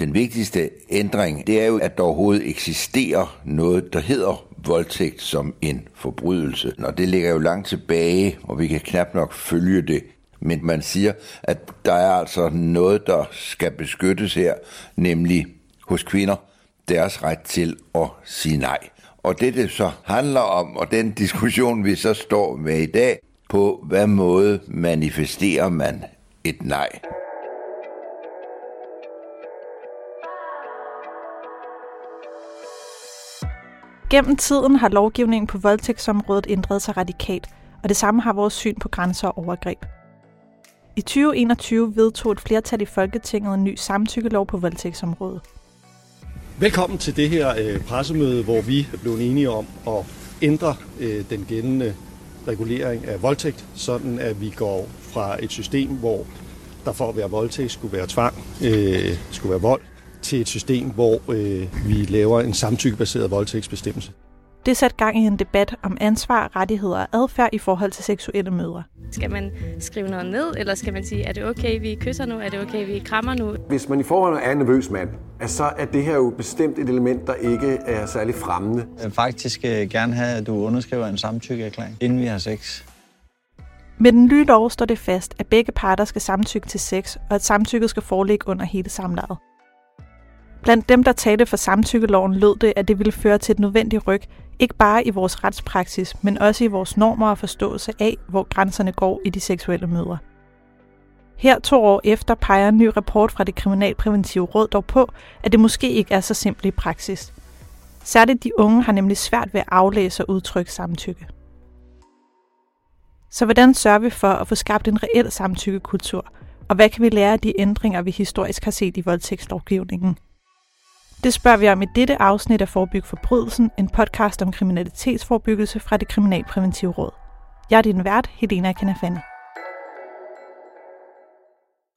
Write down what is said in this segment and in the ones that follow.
Den vigtigste ændring, det er jo, at der overhovedet eksisterer noget, der hedder voldtægt som en forbrydelse. Når det ligger jo langt tilbage, og vi kan knap nok følge det. Men man siger, at der er altså noget, der skal beskyttes her, nemlig hos kvinder, deres ret til at sige nej. Og det, det så handler om, og den diskussion, vi så står med i dag, på hvad måde manifesterer man et nej. Gennem tiden har lovgivningen på voldtægtsområdet ændret sig radikalt, og det samme har vores syn på grænser og overgreb. I 2021 vedtog et flertal i Folketinget en ny samtykkelov på voldtægtsområdet. Velkommen til det her øh, pressemøde, hvor vi er blevet enige om at ændre øh, den gældende regulering af voldtægt, sådan at vi går fra et system, hvor der for at være voldtægt skulle være tvang, øh, skulle være vold, til et system, hvor øh, vi laver en samtykkebaseret voldtægtsbestemmelse. Det satte gang i en debat om ansvar, rettigheder og adfærd i forhold til seksuelle mødre. Skal man skrive noget ned, eller skal man sige, er det okay, vi kysser nu, er det okay, vi krammer nu? Hvis man i forvejen er en nervøs mand, så er det her jo bestemt et element, der ikke er særlig fremmende. Jeg vil faktisk øh, gerne have, at du underskriver en samtykkeerklæring, inden vi har sex. Med den nye lov står det fast, at begge parter skal samtykke til sex, og at samtykket skal foreligge under hele samlejet. Blandt dem, der talte for samtykkeloven, lød det, at det ville føre til et nødvendigt ryg, ikke bare i vores retspraksis, men også i vores normer og forståelse af, hvor grænserne går i de seksuelle møder. Her to år efter peger en ny rapport fra det Kriminalpræventive Råd dog på, at det måske ikke er så simpelt i praksis. Særligt de unge har nemlig svært ved at aflæse og udtrykke samtykke. Så hvordan sørger vi for at få skabt en reel samtykkekultur, og hvad kan vi lære af de ændringer, vi historisk har set i voldtægtslovgivningen? Det spørger vi om i dette afsnit af Forbyg Forbrydelsen, en podcast om kriminalitetsforbyggelse fra det Kriminalpræventive Råd. Jeg er din vært, Helena Kanafani.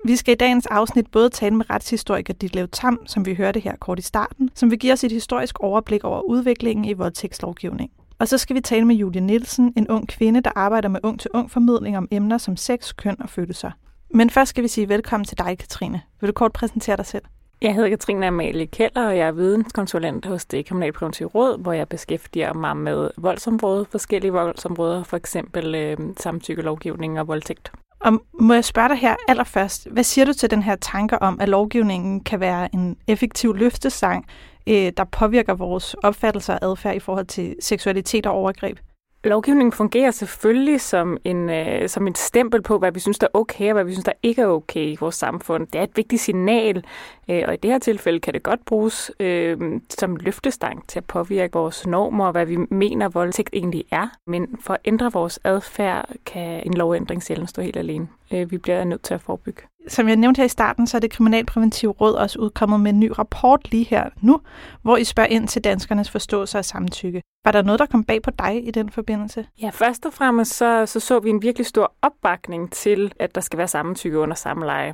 Vi skal i dagens afsnit både tale med retshistoriker Ditlev Tam, som vi hørte her kort i starten, som vil give os et historisk overblik over udviklingen i voldtægtslovgivning. Og så skal vi tale med Julie Nielsen, en ung kvinde, der arbejder med ung-til-ung formidling om emner som sex, køn og følelser. Men først skal vi sige velkommen til dig, Katrine. Vil du kort præsentere dig selv? Jeg hedder Katrine Amalie Keller, og jeg er videnskonsulent hos det Kriminalpræventive Råd, hvor jeg beskæftiger mig med voldsområdet, forskellige voldsområder, for eksempel øh, samtykkelovgivning og voldtægt. Og må jeg spørge dig her allerførst, hvad siger du til den her tanke om, at lovgivningen kan være en effektiv løftesang, øh, der påvirker vores opfattelse og adfærd i forhold til seksualitet og overgreb? Lovgivningen fungerer selvfølgelig som en, øh, som en stempel på, hvad vi synes, der er okay, og hvad vi synes, der ikke er okay i vores samfund. Det er et vigtigt signal, øh, og i det her tilfælde kan det godt bruges øh, som løftestang til at påvirke vores normer og hvad vi mener, voldtægt egentlig er. Men for at ændre vores adfærd, kan en lovændring sjældent stå helt alene. Øh, vi bliver nødt til at forebygge. Som jeg nævnte her i starten, så er det Kriminalpræventive Råd også udkommet med en ny rapport lige her nu, hvor I spørger ind til danskernes forståelse af samtykke. Var der noget, der kom bag på dig i den forbindelse? Ja, først og fremmest så, så så vi en virkelig stor opbakning til, at der skal være samtykke under samleje.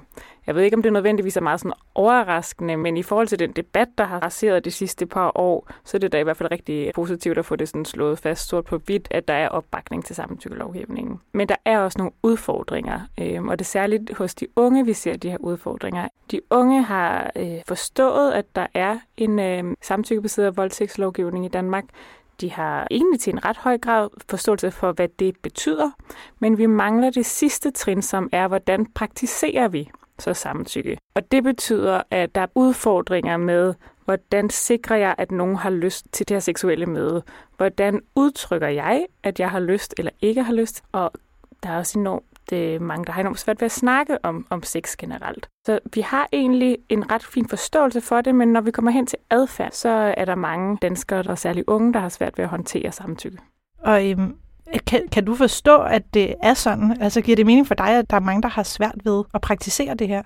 Jeg ved ikke, om det nødvendigvis er meget sådan overraskende, men i forhold til den debat, der har raseret de sidste par år, så er det da i hvert fald rigtig positivt at få det sådan slået fast sort på hvidt, at der er opbakning til samtykkelovgivningen. Men der er også nogle udfordringer, øh, og det er særligt hos de unge, vi ser de her udfordringer. De unge har øh, forstået, at der er en øh, samtykkebaseret voldtægtslovgivning i Danmark, de har egentlig til en ret høj grad forståelse for, hvad det betyder, men vi mangler det sidste trin, som er, hvordan praktiserer vi så samtykke. Og det betyder, at der er udfordringer med, hvordan sikrer jeg, at nogen har lyst til det her seksuelle møde? Hvordan udtrykker jeg, at jeg har lyst eller ikke har lyst? Og der er også enormt øh, mange, der har enormt svært ved at snakke om, om sex generelt. Så vi har egentlig en ret fin forståelse for det, men når vi kommer hen til adfærd, så er der mange danskere, og særligt unge, der har svært ved at håndtere samtykke. Og øhm, kan, kan du forstå, at det er sådan? Altså giver det mening for dig, at der er mange, der har svært ved at praktisere det her?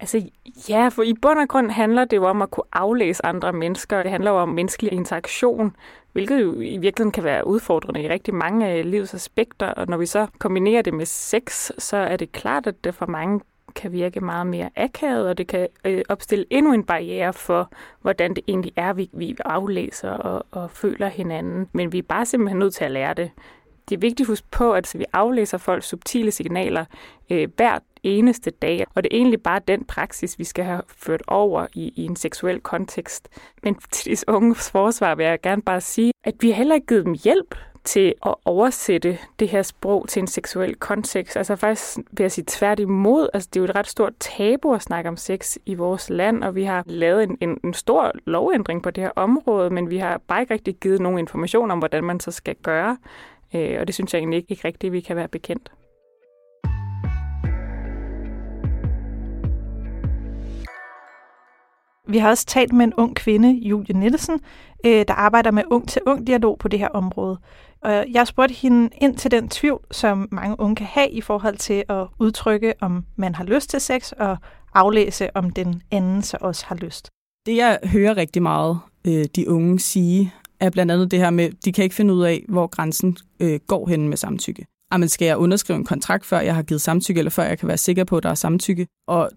Altså ja, for i bund og grund handler det jo om at kunne aflæse andre mennesker. Det handler jo om menneskelig interaktion, hvilket jo i virkeligheden kan være udfordrende i rigtig mange øh, af livets aspekter. Og når vi så kombinerer det med sex, så er det klart, at det for mange kan virke meget mere akavet, og det kan øh, opstille endnu en barriere for, hvordan det egentlig er, vi, vi aflæser og, og føler hinanden. Men vi er bare simpelthen nødt til at lære det. Det er vigtigt at huske på, at vi aflæser folks subtile signaler øh, hver eneste dag, og det er egentlig bare den praksis, vi skal have ført over i, i en seksuel kontekst. Men til de unge forsvar vil jeg gerne bare sige, at vi har heller ikke givet dem hjælp til at oversætte det her sprog til en seksuel kontekst. Altså faktisk vil jeg sige tværtimod. Altså det er jo et ret stort tabu at snakke om sex i vores land, og vi har lavet en, en, en stor lovændring på det her område, men vi har bare ikke rigtig givet nogen information om, hvordan man så skal gøre. Øh, og det synes jeg egentlig ikke, ikke rigtigt, vi kan være bekendt. Vi har også talt med en ung kvinde, Julie Nielsen, øh, der arbejder med ung-til-ung-dialog på det her område. Og jeg spurgte hende ind til den tvivl, som mange unge kan have i forhold til at udtrykke, om man har lyst til sex, og aflæse, om den anden så også har lyst. Det, jeg hører rigtig meget øh, de unge sige, er blandt andet det her med, de kan ikke finde ud af, hvor grænsen øh, går hen med samtykke. Ah, Jamen, skal jeg underskrive en kontrakt, før jeg har givet samtykke, eller før jeg kan være sikker på, at der er samtykke? Og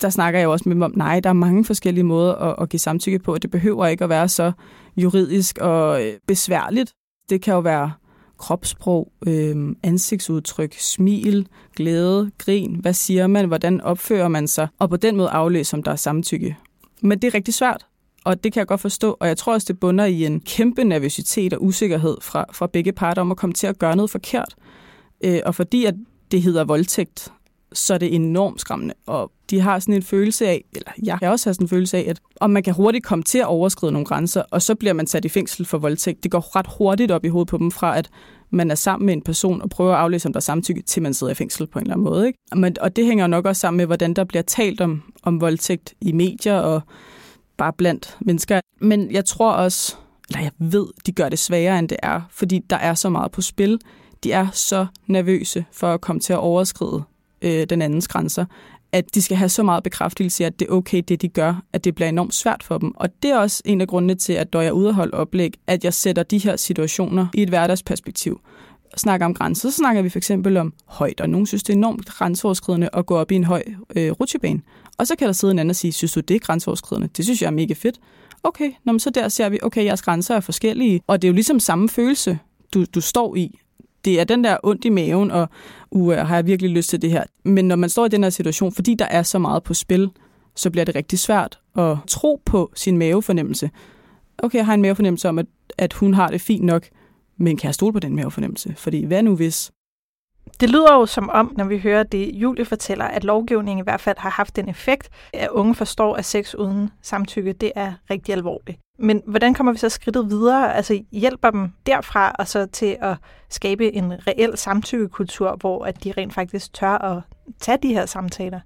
der snakker jeg jo også med dem om, nej, der er mange forskellige måder at, at give samtykke på, det behøver ikke at være så juridisk og øh, besværligt. Det kan jo være kropssprog, øh, ansigtsudtryk, smil, glæde, grin. Hvad siger man? Hvordan opfører man sig? Og på den måde aflæse, om der er samtykke. Men det er rigtig svært, og det kan jeg godt forstå. Og jeg tror også, det bunder i en kæmpe nervøsitet og usikkerhed fra, fra begge parter om at komme til at gøre noget forkert. Øh, og fordi at det hedder voldtægt, så er det enormt skræmmende. Og de har sådan en følelse af, eller jeg har også har sådan en følelse af, at om man kan hurtigt komme til at overskride nogle grænser, og så bliver man sat i fængsel for voldtægt. Det går ret hurtigt op i hovedet på dem fra, at man er sammen med en person og prøver at aflæse, om der er samtykke, til man sidder i fængsel på en eller anden måde. Ikke? Men, og det hænger nok også sammen med, hvordan der bliver talt om, om voldtægt i medier og bare blandt mennesker. Men jeg tror også, eller jeg ved, de gør det sværere, end det er, fordi der er så meget på spil. De er så nervøse for at komme til at overskride øh, den andens grænser, at de skal have så meget bekræftelse at det er okay, det de gør, at det bliver enormt svært for dem. Og det er også en af grundene til, at når jeg er oplæg, at jeg sætter de her situationer i et hverdagsperspektiv. Snakker om grænser, så snakker vi for eksempel om højt, og nogen synes, det er enormt grænseoverskridende at gå op i en høj øh, rutsjebane. Og så kan der sidde en anden og sige, synes du, det er grænseoverskridende? Det synes jeg er mega fedt. Okay, nå, men så der ser vi, okay, jeres grænser er forskellige, og det er jo ligesom samme følelse, du, du står i det er den der ondt i maven, og uh, har jeg virkelig lyst til det her. Men når man står i den her situation, fordi der er så meget på spil, så bliver det rigtig svært at tro på sin mavefornemmelse. Okay, jeg har en mavefornemmelse om, at, at hun har det fint nok, men kan jeg stole på den mavefornemmelse? Fordi hvad nu hvis? Det lyder jo som om, når vi hører det, Julie fortæller, at lovgivningen i hvert fald har haft den effekt, at unge forstår, at sex uden samtykke, det er rigtig alvorligt. Men hvordan kommer vi så skridtet videre? Altså hjælper dem derfra og så til at skabe en reel samtykkekultur, hvor at de rent faktisk tør at tage de her samtaler?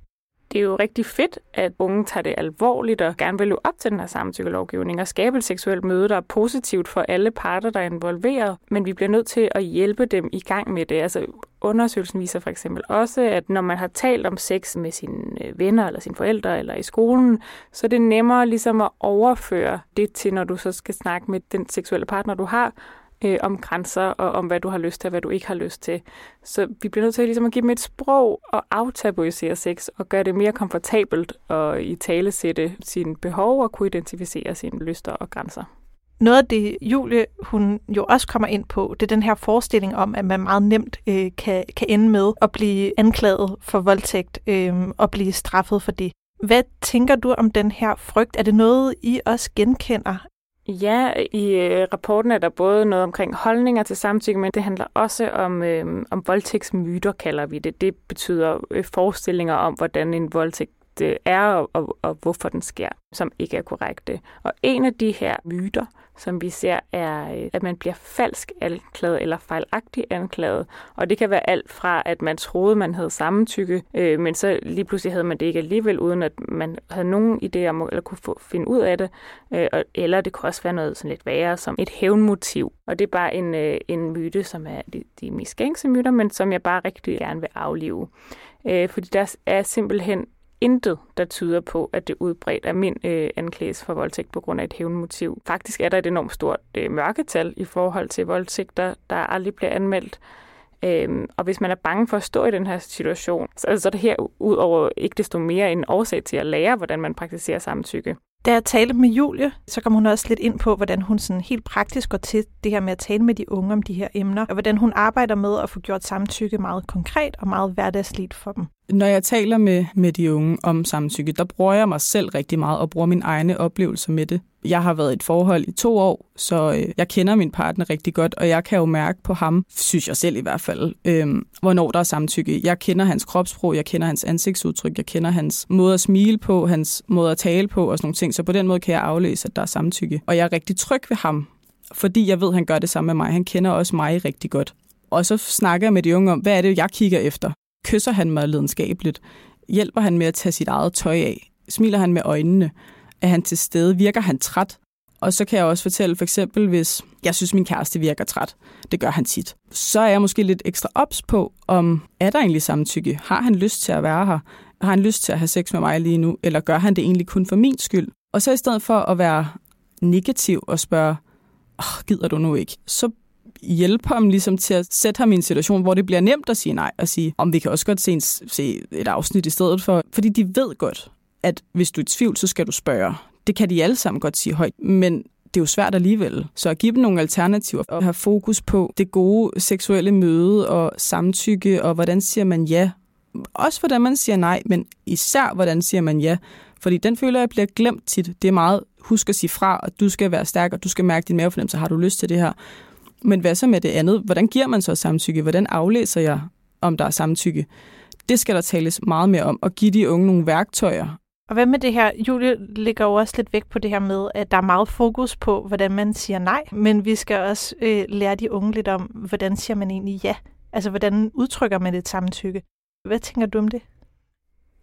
Det er jo rigtig fedt, at unge tager det alvorligt og gerne vil løbe op til den her samtykkelovgivning og skabe et seksuelt møde, der er positivt for alle parter, der er involveret. Men vi bliver nødt til at hjælpe dem i gang med det. Altså undersøgelsen viser for eksempel også, at når man har talt om sex med sine øh, venner eller sine forældre eller i skolen, så er det nemmere ligesom at overføre det til, når du så skal snakke med den seksuelle partner, du har, øh, om grænser og om, hvad du har lyst til og hvad du ikke har lyst til. Så vi bliver nødt til ligesom at give dem et sprog og aftabuisere sex og gøre det mere komfortabelt og i tale sætte sine behov og kunne identificere sine lyster og grænser. Noget af det, Julie hun jo også kommer ind på, det er den her forestilling om, at man meget nemt øh, kan, kan ende med at blive anklaget for voldtægt øh, og blive straffet for det. Hvad tænker du om den her frygt? Er det noget, I også genkender? Ja, i øh, rapporten er der både noget omkring holdninger til samtykke, men det handler også om, øh, om voldtægtsmyter, kalder vi det. Det betyder øh, forestillinger om, hvordan en voldtægt øh, er, og, og, og hvorfor den sker, som ikke er korrekte. Og en af de her myter, som vi ser, er, øh, at man bliver falsk anklaget eller fejlagtigt anklaget. Og det kan være alt fra, at man troede, man havde samtykke, øh, men så lige pludselig havde man det ikke alligevel, uden at man havde nogen idé om, eller kunne få, finde ud af det. Øh, eller det kunne også være noget sådan lidt værre, som et hævnmotiv. Og det er bare en, øh, en myte, som er de, de mest gængse myter, men som jeg bare rigtig gerne vil aflive. Øh, fordi der er simpelthen intet, der tyder på, at det udbredt er min øh, anklages for voldtægt på grund af et hævnmotiv. Faktisk er der et enormt stort øh, mørketal i forhold til voldtægter, der aldrig bliver anmeldt. Øhm, og hvis man er bange for at stå i den her situation, så, så er det her udover ikke desto mere en årsag til at lære, hvordan man praktiserer samtykke. Da jeg talte med Julie, så kom hun også lidt ind på, hvordan hun sådan helt praktisk går til det her med at tale med de unge om de her emner, og hvordan hun arbejder med at få gjort samtykke meget konkret og meget hverdagsligt for dem. Når jeg taler med, med de unge om samtykke, der bruger jeg mig selv rigtig meget og bruger mine egne oplevelser med det. Jeg har været i et forhold i to år, så øh, jeg kender min partner rigtig godt, og jeg kan jo mærke på ham, synes jeg selv i hvert fald, øh, hvornår der er samtykke. Jeg kender hans kropssprog, jeg kender hans ansigtsudtryk, jeg kender hans måde at smile på, hans måde at tale på og sådan nogle ting. Så på den måde kan jeg aflæse, at der er samtykke. Og jeg er rigtig tryg ved ham, fordi jeg ved, at han gør det samme med mig. Han kender også mig rigtig godt. Og så snakker jeg med de unge om, hvad er det, jeg kigger efter? Kysser han mig lidenskabeligt? Hjælper han med at tage sit eget tøj af? Smiler han med øjnene? Er han til stede? Virker han træt? Og så kan jeg også fortælle, for eksempel, hvis jeg synes, min kæreste virker træt, det gør han tit, så er jeg måske lidt ekstra ops på, om er der egentlig samtykke? Har han lyst til at være her? Har han lyst til at have sex med mig lige nu? Eller gør han det egentlig kun for min skyld? Og så i stedet for at være negativ og spørge, oh, gider du nu ikke? Så hjælpe ham ligesom til at sætte ham i en situation, hvor det bliver nemt at sige nej, og sige, om vi kan også godt se, en, se et afsnit i stedet for. Fordi de ved godt, at hvis du er i tvivl, så skal du spørge. Det kan de alle sammen godt sige højt, men det er jo svært alligevel. Så at give dem nogle alternativer og have fokus på det gode seksuelle møde og samtykke, og hvordan siger man ja. Også hvordan man siger nej, men især hvordan siger man ja. Fordi den føler jeg bliver glemt tit. Det er meget, husk at sige fra, og du skal være stærk, og du skal mærke din mavefornemmelse, har du lyst til det her. Men hvad så med det andet? Hvordan giver man så samtykke? Hvordan aflæser jeg, om der er samtykke? Det skal der tales meget mere om, og give de unge nogle værktøjer. Og hvad med det her? Julie ligger jo også lidt væk på det her med, at der er meget fokus på, hvordan man siger nej, men vi skal også øh, lære de unge lidt om, hvordan siger man egentlig ja? Altså, hvordan udtrykker man et samtykke? Hvad tænker du om det?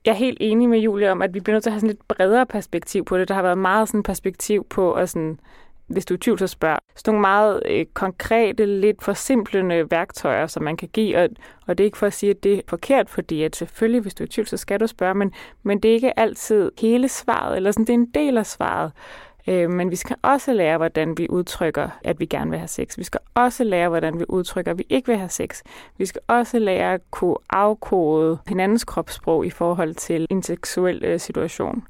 Jeg er helt enig med Julie om, at vi bliver nødt til at have sådan et bredere perspektiv på det. Der har været meget sådan perspektiv på at sådan hvis du er tvivl, så spørg. Sådan nogle meget øh, konkrete, lidt forsimplende øh, værktøjer, som man kan give, og, og det er ikke for at sige, at det er forkert, fordi at selvfølgelig, hvis du er i tvivl, så skal du spørge, men, men det er ikke altid hele svaret, eller sådan, det er en del af svaret. Øh, men vi skal også lære, hvordan vi udtrykker, at vi gerne vil have sex. Vi skal også lære, hvordan vi udtrykker, at vi ikke vil have sex. Vi skal også lære at kunne afkode hinandens kropssprog i forhold til en seksuel øh, situation.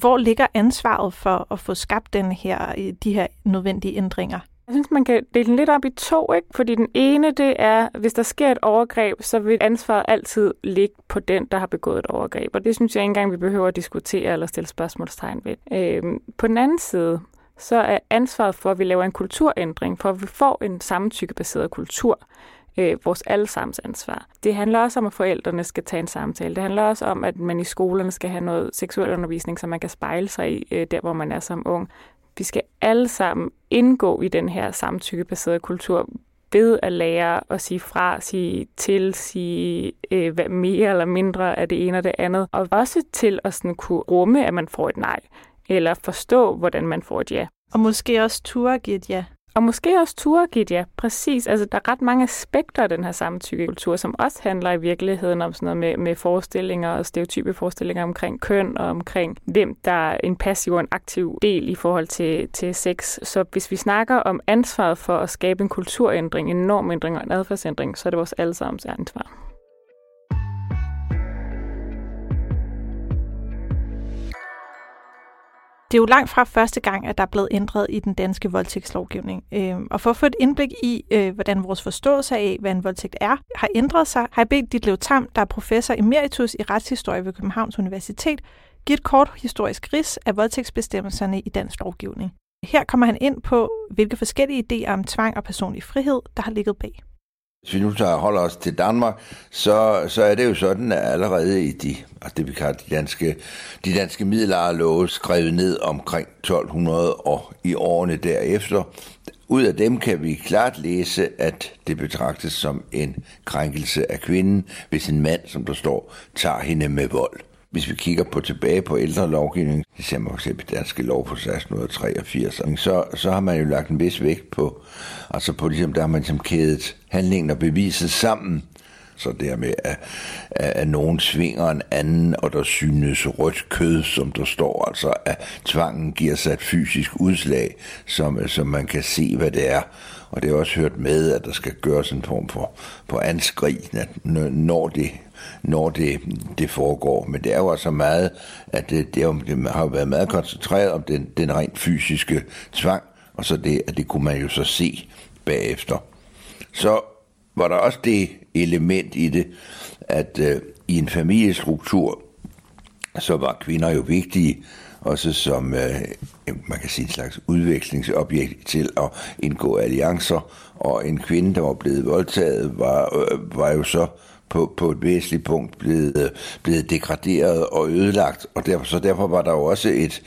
Hvor ligger ansvaret for at få skabt den her, øh, de her nødvendige ændringer? Jeg synes, man kan dele den lidt op i to, ikke? Fordi den ene, det er, hvis der sker et overgreb, så vil ansvaret altid ligge på den, der har begået et overgreb. Og det synes jeg ikke engang, vi behøver at diskutere eller stille spørgsmålstegn ved. Øhm, på den anden side, så er ansvaret for, at vi laver en kulturændring, for at vi får en samtykkebaseret kultur, øh, vores allesammens ansvar. Det handler også om, at forældrene skal tage en samtale. Det handler også om, at man i skolerne skal have noget seksuel undervisning, som man kan spejle sig i øh, der, hvor man er som ung. Vi skal alle sammen indgå i den her samtykkebaserede kultur ved at lære at sige fra, sige til, sige øh, hvad mere eller mindre af det ene og det andet. Og også til at sådan kunne rumme, at man får et nej, eller forstå, hvordan man får et ja. Og måske også turde give et ja. Og måske også turgit, ja, præcis. Altså, der er ret mange aspekter af den her samtykkekultur, som også handler i virkeligheden om sådan noget med, med forestillinger og stereotype forestillinger omkring køn og omkring, hvem der er en passiv og en aktiv del i forhold til, til sex. Så hvis vi snakker om ansvaret for at skabe en kulturændring, en normændring og en adfærdsændring, så er det vores allesammens ansvar. Det er jo langt fra første gang, at der er blevet ændret i den danske voldtægtslovgivning. Øh, og for at få et indblik i, øh, hvordan vores forståelse af, hvad en voldtægt er, har ændret sig, har jeg bedt Ditlev Tam, der er professor emeritus i retshistorie ved Københavns Universitet, give et kort historisk ris af voldtægtsbestemmelserne i dansk lovgivning. Her kommer han ind på, hvilke forskellige idéer om tvang og personlig frihed, der har ligget bag. Hvis vi nu tager, holder os til Danmark, så, så er det jo sådan, at allerede i de, altså det vi kalder de danske, de danske middelalderlove, skrevet ned omkring 1200 og i årene derefter, ud af dem kan vi klart læse, at det betragtes som en krænkelse af kvinden, hvis en mand, som der står, tager hende med vold. Hvis vi kigger på tilbage på ældre lovgivning, det ser man for eksempel danske lov på 1683, så, så har man jo lagt en vis vægt på, altså på ligesom, der har man ligesom kædet handlingen og beviset sammen. Så dermed, at, at nogen svinger en anden, og der synes rødt kød, som der står, altså at tvangen giver sig et fysisk udslag, som, som man kan se, hvad det er. Og det er også hørt med, at der skal gøres en form for, for anskrig, når det når det, det foregår. Men det er jo altså meget, at det, det, er, det har været meget koncentreret om den, den rent fysiske tvang, og så det, at det kunne man jo så se bagefter. Så var der også det element i det, at øh, i en familiestruktur, så var kvinder jo vigtige, også som, øh, man kan sige, en slags udvekslingsobjekt til at indgå alliancer, og en kvinde, der var blevet voldtaget, var, øh, var jo så på, på et væsentligt punkt blevet, øh, blevet degraderet og ødelagt, og derfor, så derfor var der jo også et,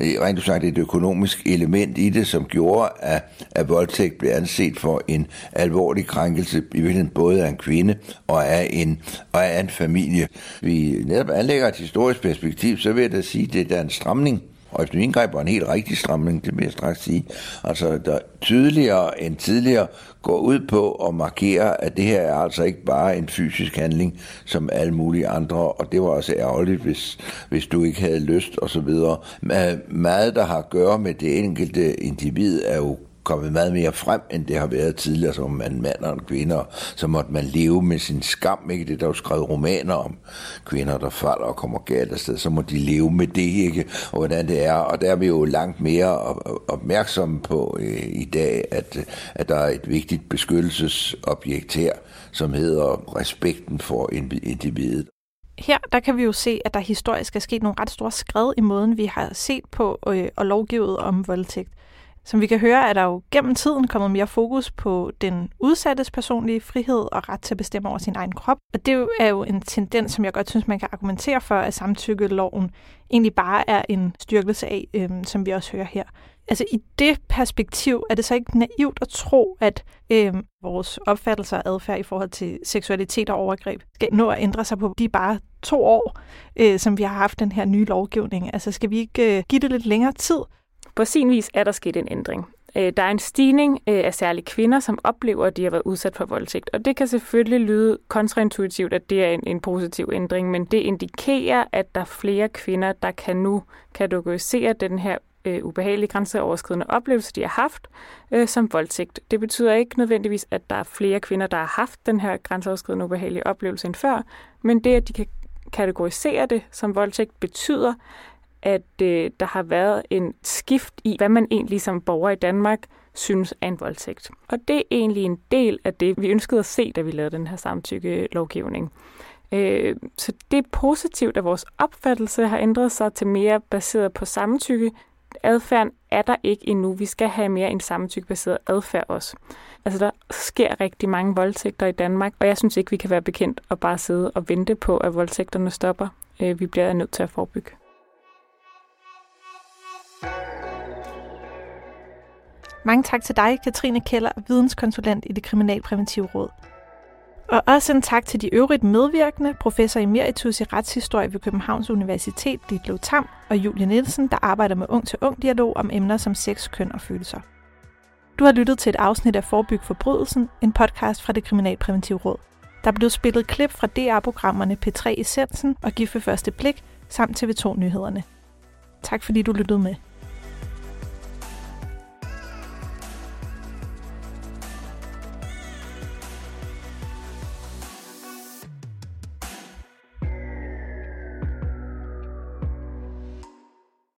øh, rent sagt et økonomisk element i det, som gjorde, at, at voldtægt blev anset for en alvorlig krænkelse, i virkeligheden både af en kvinde og af en, og af en familie. Vi netop anlægger et historisk perspektiv, så vil jeg da sige, at det er en stramning og efter min greb var en helt rigtig stramning, det vil jeg straks sige. Altså, der tydeligere end tidligere går ud på at markere, at det her er altså ikke bare en fysisk handling, som alle mulige andre, og det var også ærgerligt, hvis, hvis du ikke havde lyst og så videre. Meget, der har at gøre med det enkelte individ, er jo kommet meget mere frem, end det har været tidligere, som man mand og en kvinde, så måtte man leve med sin skam, ikke? Det der er jo skrevet romaner om kvinder, der falder og kommer galt afsted, så må de leve med det, ikke? Og hvordan det er, og der er vi jo langt mere opmærksomme på øh, i dag, at, at der er et vigtigt beskyttelsesobjekt her, som hedder respekten for individet. Her der kan vi jo se, at der historisk er sket nogle ret store skred i måden, vi har set på øh, og lovgivet om voldtægt. Som vi kan høre, er der jo gennem tiden kommet mere fokus på den udsattes personlige frihed og ret til at bestemme over sin egen krop. Og det er jo en tendens, som jeg godt synes, man kan argumentere for, at samtykkeloven egentlig bare er en styrkelse af, øhm, som vi også hører her. Altså i det perspektiv er det så ikke naivt at tro, at øh, vores opfattelser og adfærd i forhold til seksualitet og overgreb skal nå at ændre sig på de bare to år, øh, som vi har haft den her nye lovgivning. Altså skal vi ikke øh, give det lidt længere tid, på sin vis er der sket en ændring. Øh, der er en stigning øh, af særlige kvinder, som oplever, at de har været udsat for voldtægt. Og det kan selvfølgelig lyde kontraintuitivt, at det er en, en positiv ændring, men det indikerer, at der er flere kvinder, der kan nu kategorisere den her øh, ubehagelige grænseoverskridende oplevelse, de har haft øh, som voldtægt. Det betyder ikke nødvendigvis, at der er flere kvinder, der har haft den her grænseoverskridende ubehagelige oplevelse end før, men det, at de kan kategorisere det som voldtægt, betyder, at øh, der har været en skift i, hvad man egentlig som borger i Danmark synes er en voldtægt. Og det er egentlig en del af det, vi ønskede at se, da vi lavede den her samtykke-lovgivning. Øh, så det er positivt, at vores opfattelse har ændret sig til mere baseret på samtykke. Adfærden er der ikke endnu. Vi skal have mere en samtykkebaseret adfærd også. Altså, der sker rigtig mange voldtægter i Danmark, og jeg synes ikke, vi kan være bekendt og bare sidde og vente på, at voldtægterne stopper. Øh, vi bliver nødt til at forebygge. Mange tak til dig, Katrine Keller, videnskonsulent i det Kriminalpræventive Råd. Og også en tak til de øvrigt medvirkende, professor emeritus i retshistorie ved Københavns Universitet, Ditlev Tam og Julie Nielsen, der arbejder med ung-til-ung-dialog om emner som sex, køn og følelser. Du har lyttet til et afsnit af Forbyg Forbrydelsen, en podcast fra det Kriminalpræventive Råd. Der blev spillet klip fra DR-programmerne P3 Essensen og Giffe første blik, samt TV2 Nyhederne. Tak fordi du lyttede med.